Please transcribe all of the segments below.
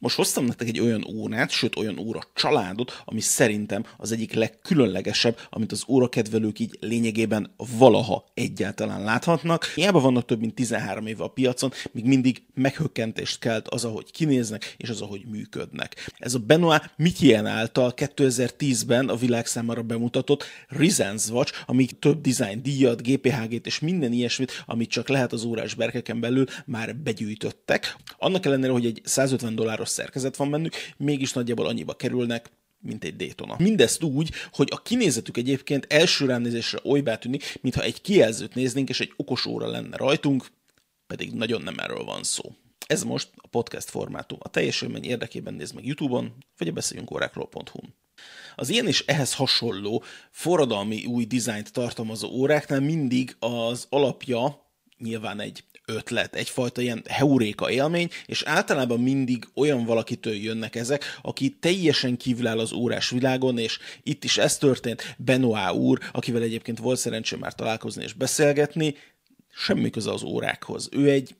Most hoztam nektek egy olyan órát, sőt olyan óra családot, ami szerintem az egyik legkülönlegesebb, amit az órakedvelők így lényegében valaha egyáltalán láthatnak. Hiába vannak több mint 13 éve a piacon, még mindig meghökkentést kelt az, ahogy kinéznek, és az, ahogy működnek. Ez a Benoit Mitien által 2010-ben a világ számára bemutatott Reasons Watch, ami több design díjat, GPHG-t és minden ilyesmit, amit csak lehet az órás berkeken belül már begyűjtöttek. Annak ellenére, hogy egy 150 dolláros szerkezet van bennük, mégis nagyjából annyiba kerülnek, mint egy Daytona. Mindezt úgy, hogy a kinézetük egyébként első ránézésre olybá tűnik, mintha egy kijelzőt néznénk, és egy okos óra lenne rajtunk, pedig nagyon nem erről van szó. Ez most a podcast formátum. A teljes élmény érdekében néz meg YouTube-on, vagy a beszéljünk órákról.hu-n. Az ilyen és ehhez hasonló forradalmi új dizájnt tartalmazó óráknál mindig az alapja nyilván egy ötlet, egyfajta ilyen heuréka élmény, és általában mindig olyan valakitől jönnek ezek, aki teljesen kívül az órás világon, és itt is ez történt, Benoit úr, akivel egyébként volt szerencsém már találkozni és beszélgetni, semmi köze az órákhoz. Ő egy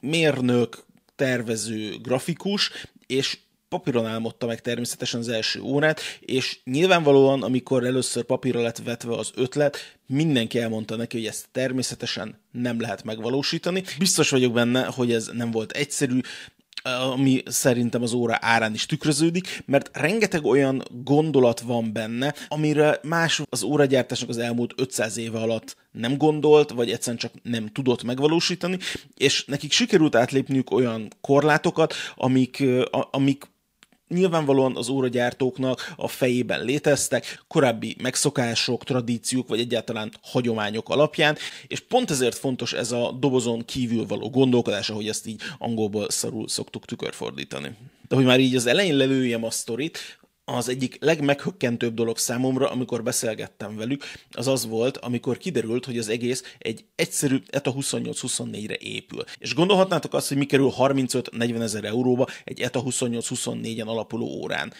mérnök, tervező, grafikus, és papíron álmodta meg természetesen az első órát, és nyilvánvalóan, amikor először papírra lett vetve az ötlet, mindenki elmondta neki, hogy ezt természetesen nem lehet megvalósítani. Biztos vagyok benne, hogy ez nem volt egyszerű, ami szerintem az óra árán is tükröződik, mert rengeteg olyan gondolat van benne, amire más az óragyártásnak az elmúlt 500 éve alatt nem gondolt, vagy egyszerűen csak nem tudott megvalósítani, és nekik sikerült átlépniük olyan korlátokat, amik, amik nyilvánvalóan az óragyártóknak a fejében léteztek, korábbi megszokások, tradíciók, vagy egyáltalán hagyományok alapján, és pont ezért fontos ez a dobozon kívül való gondolkodás, ahogy ezt így angolból szarul szoktuk tükörfordítani. De hogy már így az elején lelőjem a sztorit, az egyik legmeghökkentőbb dolog számomra, amikor beszélgettem velük, az az volt, amikor kiderült, hogy az egész egy egyszerű ETA 28-24-re épül. És gondolhatnátok azt, hogy mi kerül 35-40 ezer euróba egy ETA 28-24-en alapuló órán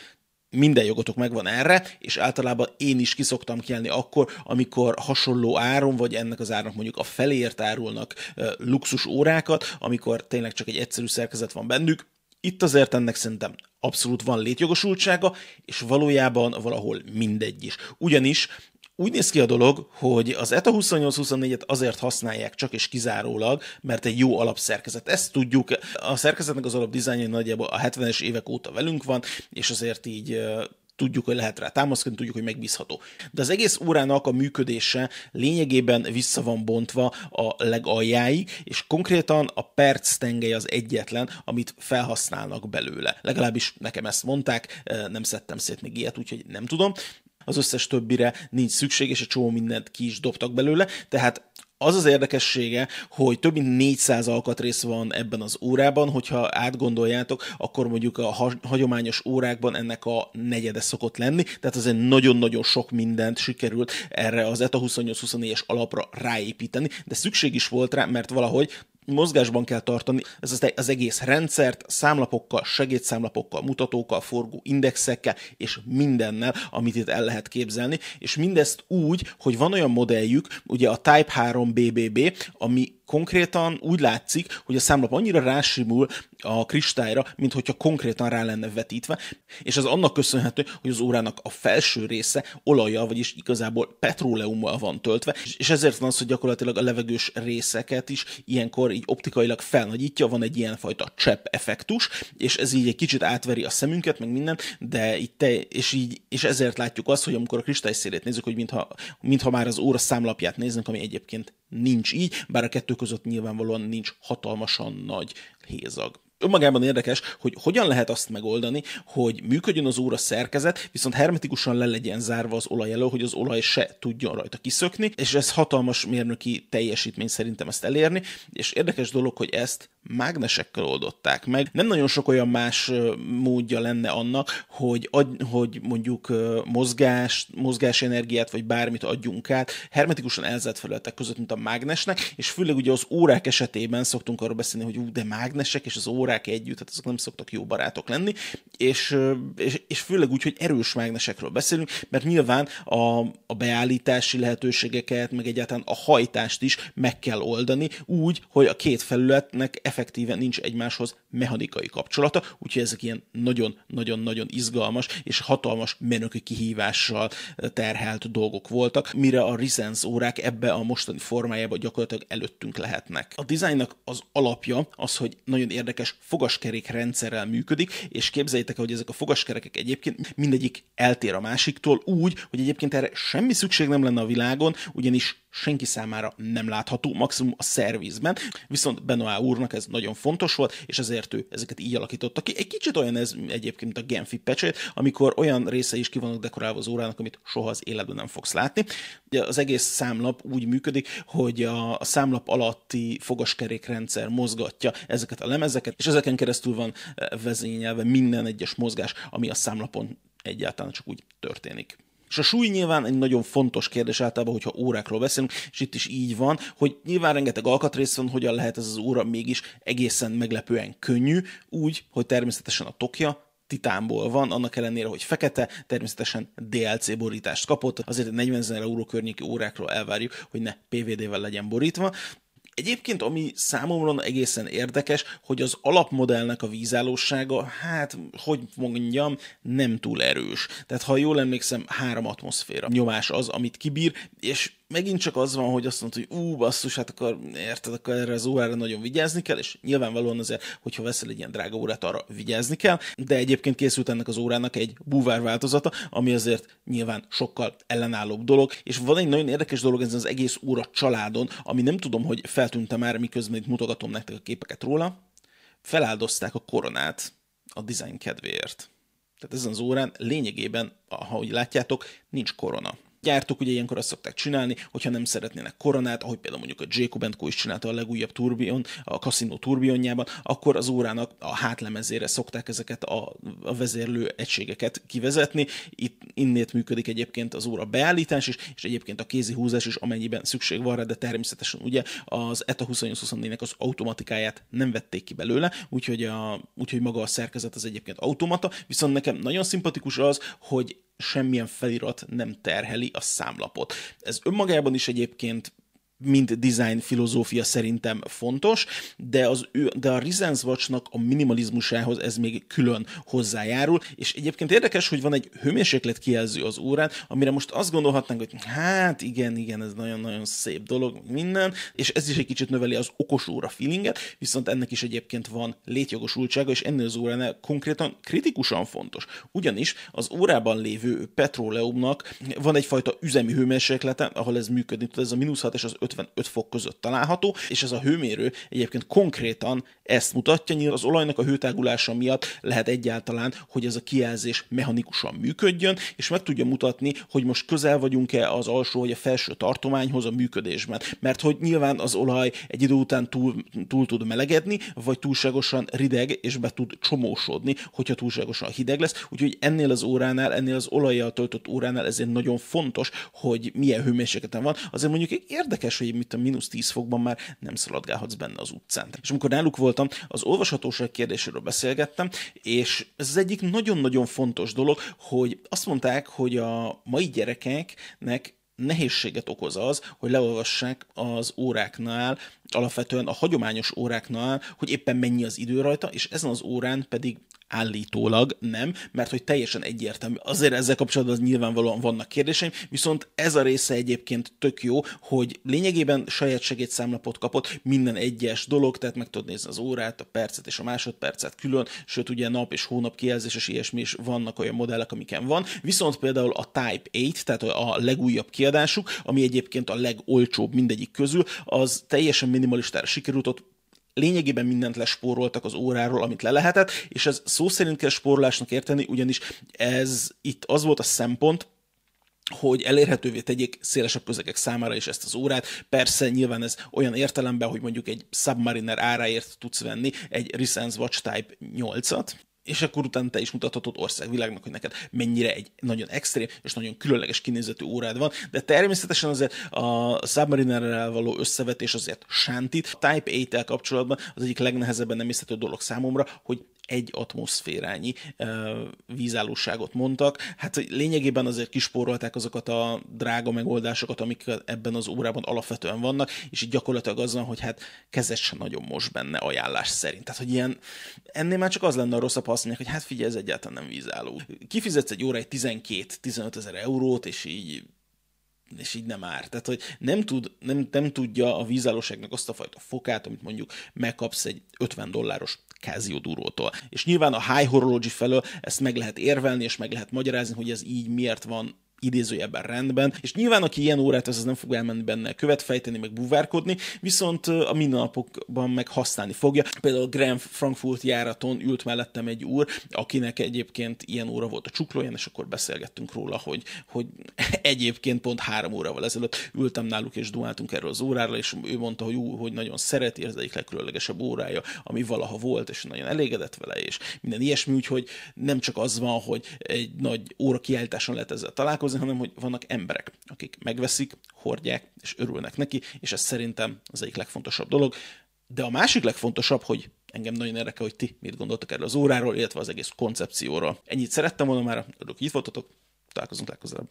minden jogotok megvan erre, és általában én is kiszoktam kielni akkor, amikor hasonló áron, vagy ennek az árnak mondjuk a feléért árulnak luxus órákat, amikor tényleg csak egy egyszerű szerkezet van bennük, itt azért ennek szerintem abszolút van létjogosultsága, és valójában valahol mindegy is. Ugyanis úgy néz ki a dolog, hogy az ETA 2824-et azért használják csak és kizárólag, mert egy jó alapszerkezet. Ezt tudjuk, a szerkezetnek az alapdizájnja nagyjából a 70-es évek óta velünk van, és azért így tudjuk, hogy lehet rá támaszkodni, tudjuk, hogy megbízható. De az egész órának a működése lényegében vissza van bontva a legaljáig, és konkrétan a perc tengely az egyetlen, amit felhasználnak belőle. Legalábbis nekem ezt mondták, nem szedtem szét még ilyet, úgyhogy nem tudom az összes többire nincs szükség, és egy csomó mindent ki is dobtak belőle, tehát az az érdekessége, hogy több mint 400 alkatrész van ebben az órában, hogyha átgondoljátok, akkor mondjuk a hagyományos órákban ennek a negyede szokott lenni, tehát azért nagyon-nagyon sok mindent sikerült erre az ETA 28-24-es alapra ráépíteni, de szükség is volt rá, mert valahogy mozgásban kell tartani ez az, egész rendszert számlapokkal, segédszámlapokkal, mutatókkal, forgó indexekkel és mindennel, amit itt el lehet képzelni, és mindezt úgy, hogy van olyan modelljük, ugye a Type 3 BBB, ami konkrétan úgy látszik, hogy a számlap annyira rásimul a kristályra, mint hogyha konkrétan rá lenne vetítve, és az annak köszönhető, hogy az órának a felső része olaja, vagyis igazából petróleummal van töltve, és ezért van az, hogy gyakorlatilag a levegős részeket is ilyenkor így optikailag felnagyítja, van egy ilyenfajta csepp effektus, és ez így egy kicsit átveri a szemünket, meg minden, de itt te, és így, és ezért látjuk azt, hogy amikor a kristály szélét nézzük, hogy mintha, mintha már az óra számlapját néznek, ami egyébként nincs így, bár a kettő között nyilvánvalóan nincs hatalmasan nagy hézag önmagában érdekes, hogy hogyan lehet azt megoldani, hogy működjön az óra szerkezet, viszont hermetikusan le legyen zárva az olaj elő, hogy az olaj se tudjon rajta kiszökni, és ez hatalmas mérnöki teljesítmény szerintem ezt elérni, és érdekes dolog, hogy ezt mágnesekkel oldották meg. Nem nagyon sok olyan más módja lenne annak, hogy, ad, hogy mondjuk mozgás, mozgásenergiát vagy bármit adjunk át hermetikusan elzárt felületek között, mint a mágnesnek, és főleg ugye az órák esetében szoktunk arról beszélni, hogy ú, de mágnesek, és az órák órák együtt, tehát azok nem szoktak jó barátok lenni, és, és, és főleg úgy, hogy erős mágnesekről beszélünk, mert nyilván a, a beállítási lehetőségeket, meg egyáltalán a hajtást is meg kell oldani úgy, hogy a két felületnek effektíven nincs egymáshoz mechanikai kapcsolata, úgyhogy ezek ilyen nagyon-nagyon-nagyon izgalmas és hatalmas menöki kihívással terhelt dolgok voltak, mire a Resense órák ebbe a mostani formájában gyakorlatilag előttünk lehetnek. A dizájnnak az alapja az, hogy nagyon érdekes fogaskerék rendszerrel működik, és képzeljétek el, hogy ezek a fogaskerekek egyébként mindegyik eltér a másiktól úgy, hogy egyébként erre semmi szükség nem lenne a világon, ugyanis senki számára nem látható, maximum a szervizben, viszont Benoit úrnak ez nagyon fontos volt, és ezért ő ezeket így alakította ki. Egy kicsit olyan ez egyébként a Genfi pecsét, amikor olyan része is ki vannak dekorálva az órának, amit soha az életben nem fogsz látni. Ugye az egész számlap úgy működik, hogy a számlap alatti fogaskerékrendszer mozgatja ezeket a lemezeket, és ezeken keresztül van eh, vezényelve minden egyes mozgás, ami a számlapon egyáltalán csak úgy történik. És a súly nyilván egy nagyon fontos kérdés általában, hogyha órákról beszélünk, és itt is így van, hogy nyilván rengeteg alkatrész van, hogyan lehet ez az óra mégis egészen meglepően könnyű, úgy, hogy természetesen a tokja titánból van, annak ellenére, hogy fekete, természetesen DLC borítást kapott, azért egy 40 ezer euró környéki órákról elvárjuk, hogy ne PVD-vel legyen borítva, Egyébként, ami számomra egészen érdekes, hogy az alapmodellnek a vízállósága, hát, hogy mondjam, nem túl erős. Tehát, ha jól emlékszem, három atmoszféra nyomás az, amit kibír, és megint csak az van, hogy azt mondta, hogy ú, basszus, hát akkor érted, akkor erre az órára nagyon vigyázni kell, és nyilvánvalóan azért, hogyha veszel egy ilyen drága órát, arra vigyázni kell, de egyébként készült ennek az órának egy búvár változata, ami azért nyilván sokkal ellenállóbb dolog, és van egy nagyon érdekes dolog ezen az egész óra családon, ami nem tudom, hogy feltűntem már, miközben itt mutogatom nektek a képeket róla, feláldozták a koronát a design kedvéért. Tehát ezen az órán lényegében, ahogy látjátok, nincs korona gyártók ugye ilyenkor azt szokták csinálni, hogyha nem szeretnének koronát, ahogy például mondjuk a Jacob Co is csinálta a legújabb turbion, a Casino turbionjában, akkor az órának a hátlemezére szokták ezeket a, a vezérlő egységeket kivezetni. Itt innét működik egyébként az óra beállítás is, és egyébként a kézi húzás is, amennyiben szükség van rá, de természetesen ugye az ETA 2824-nek az automatikáját nem vették ki belőle, úgyhogy, a, úgyhogy maga a szerkezet az egyébként automata, viszont nekem nagyon szimpatikus az, hogy semmilyen felirat nem terheli a számlapot. Ez önmagában is egyébként mint design filozófia szerintem fontos, de, az, de a Reasons Watch-nak a minimalizmusához ez még külön hozzájárul, és egyébként érdekes, hogy van egy hőmérséklet kijelző az órán, amire most azt gondolhatnánk, hogy hát igen, igen, ez nagyon-nagyon szép dolog, minden, és ez is egy kicsit növeli az okos óra feelinget, viszont ennek is egyébként van létjogosultsága, és ennél az óránál konkrétan kritikusan fontos. Ugyanis az órában lévő petróleumnak van egyfajta üzemi hőmérséklete, ahol ez működni tud, ez a mínusz 6 és az 55 fok között található, és ez a hőmérő egyébként konkrétan ezt mutatja, nyilván az olajnak a hőtágulása miatt lehet egyáltalán, hogy ez a kijelzés mechanikusan működjön, és meg tudja mutatni, hogy most közel vagyunk-e az alsó vagy a felső tartományhoz a működésben. Mert hogy nyilván az olaj egy idő után túl, túl tud melegedni, vagy túlságosan rideg, és be tud csomósodni, hogyha túlságosan hideg lesz. Úgyhogy ennél az óránál, ennél az olajjal töltött óránál ezért nagyon fontos, hogy milyen hőmérsékleten van. Azért mondjuk érdekes érdekes, hogy mit a mínusz 10 fokban már nem szaladgálhatsz benne az utcán. És amikor náluk voltam, az olvashatóság kérdéséről beszélgettem, és ez az egyik nagyon-nagyon fontos dolog, hogy azt mondták, hogy a mai gyerekeknek nehézséget okoz az, hogy leolvassák az óráknál, alapvetően a hagyományos óráknál, hogy éppen mennyi az idő rajta, és ezen az órán pedig állítólag nem, mert hogy teljesen egyértelmű. Azért ezzel kapcsolatban az nyilvánvalóan vannak kérdéseim, viszont ez a része egyébként tök jó, hogy lényegében saját segédszámlapot kapott minden egyes dolog, tehát meg tudod nézni az órát, a percet és a másodpercet külön, sőt ugye nap és hónap kijelzés és ilyesmi is vannak olyan modellek, amiken van, viszont például a Type 8, tehát a legújabb kiadásuk, ami egyébként a legolcsóbb mindegyik közül, az teljesen minimalistára sikerült, ott lényegében mindent lespóroltak az óráról, amit le lehetett, és ez szó szerint kell spórolásnak érteni, ugyanis ez itt az volt a szempont, hogy elérhetővé tegyék szélesebb közegek számára is ezt az órát. Persze nyilván ez olyan értelemben, hogy mondjuk egy Submariner áráért tudsz venni egy Resense Watch Type 8-at, és akkor utána te is mutathatod országvilágnak, hogy neked mennyire egy nagyon extrém és nagyon különleges kinézetű órád van, de természetesen azért a Submariner-rel való összevetés azért sántít. A Type 8-tel kapcsolatban az egyik legnehezebben nem dolog számomra, hogy egy atmoszférányi uh, vízállóságot mondtak. Hát lényegében azért kispórolták azokat a drága megoldásokat, amik ebben az órában alapvetően vannak, és így gyakorlatilag az van, hogy hát kezet sem nagyon most benne ajánlás szerint. Tehát, hogy ilyen, ennél már csak az lenne a rosszabb, azt mondják, hogy hát figyelj, ez egyáltalán nem vízálló. Kifizetsz egy óra egy 12-15 ezer eurót, és így és így nem ár. Tehát, hogy nem, tud, nem, nem tudja a vízállóságnak azt a fajta fokát, amit mondjuk megkapsz egy 50 dolláros Casio. És nyilván a high horology felől ezt meg lehet érvelni, és meg lehet magyarázni, hogy ez így miért van idézőjelben rendben, és nyilván aki ilyen órát az, az nem fog elmenni benne követ fejteni, meg buvárkodni, viszont a mindennapokban meg használni fogja. Például Grand Frankfurt járaton ült mellettem egy úr, akinek egyébként ilyen óra volt a csuklóján, és akkor beszélgettünk róla, hogy, hogy egyébként pont három órával ezelőtt ültem náluk, és duáltunk erről az óráról, és ő mondta, hogy, ú, hogy nagyon szereti, ez egyik legkülönlegesebb órája, ami valaha volt, és nagyon elégedett vele, és minden ilyesmi, úgyhogy nem csak az van, hogy egy nagy óra kiállításon lehet ezzel találkozni, foglalkozni, hanem hogy vannak emberek, akik megveszik, hordják, és örülnek neki, és ez szerintem az egyik legfontosabb dolog. De a másik legfontosabb, hogy engem nagyon érdekel, hogy ti mit gondoltak erről az óráról, illetve az egész koncepcióról. Ennyit szerettem volna már, örülök, hogy itt voltatok, találkozunk legközelebb.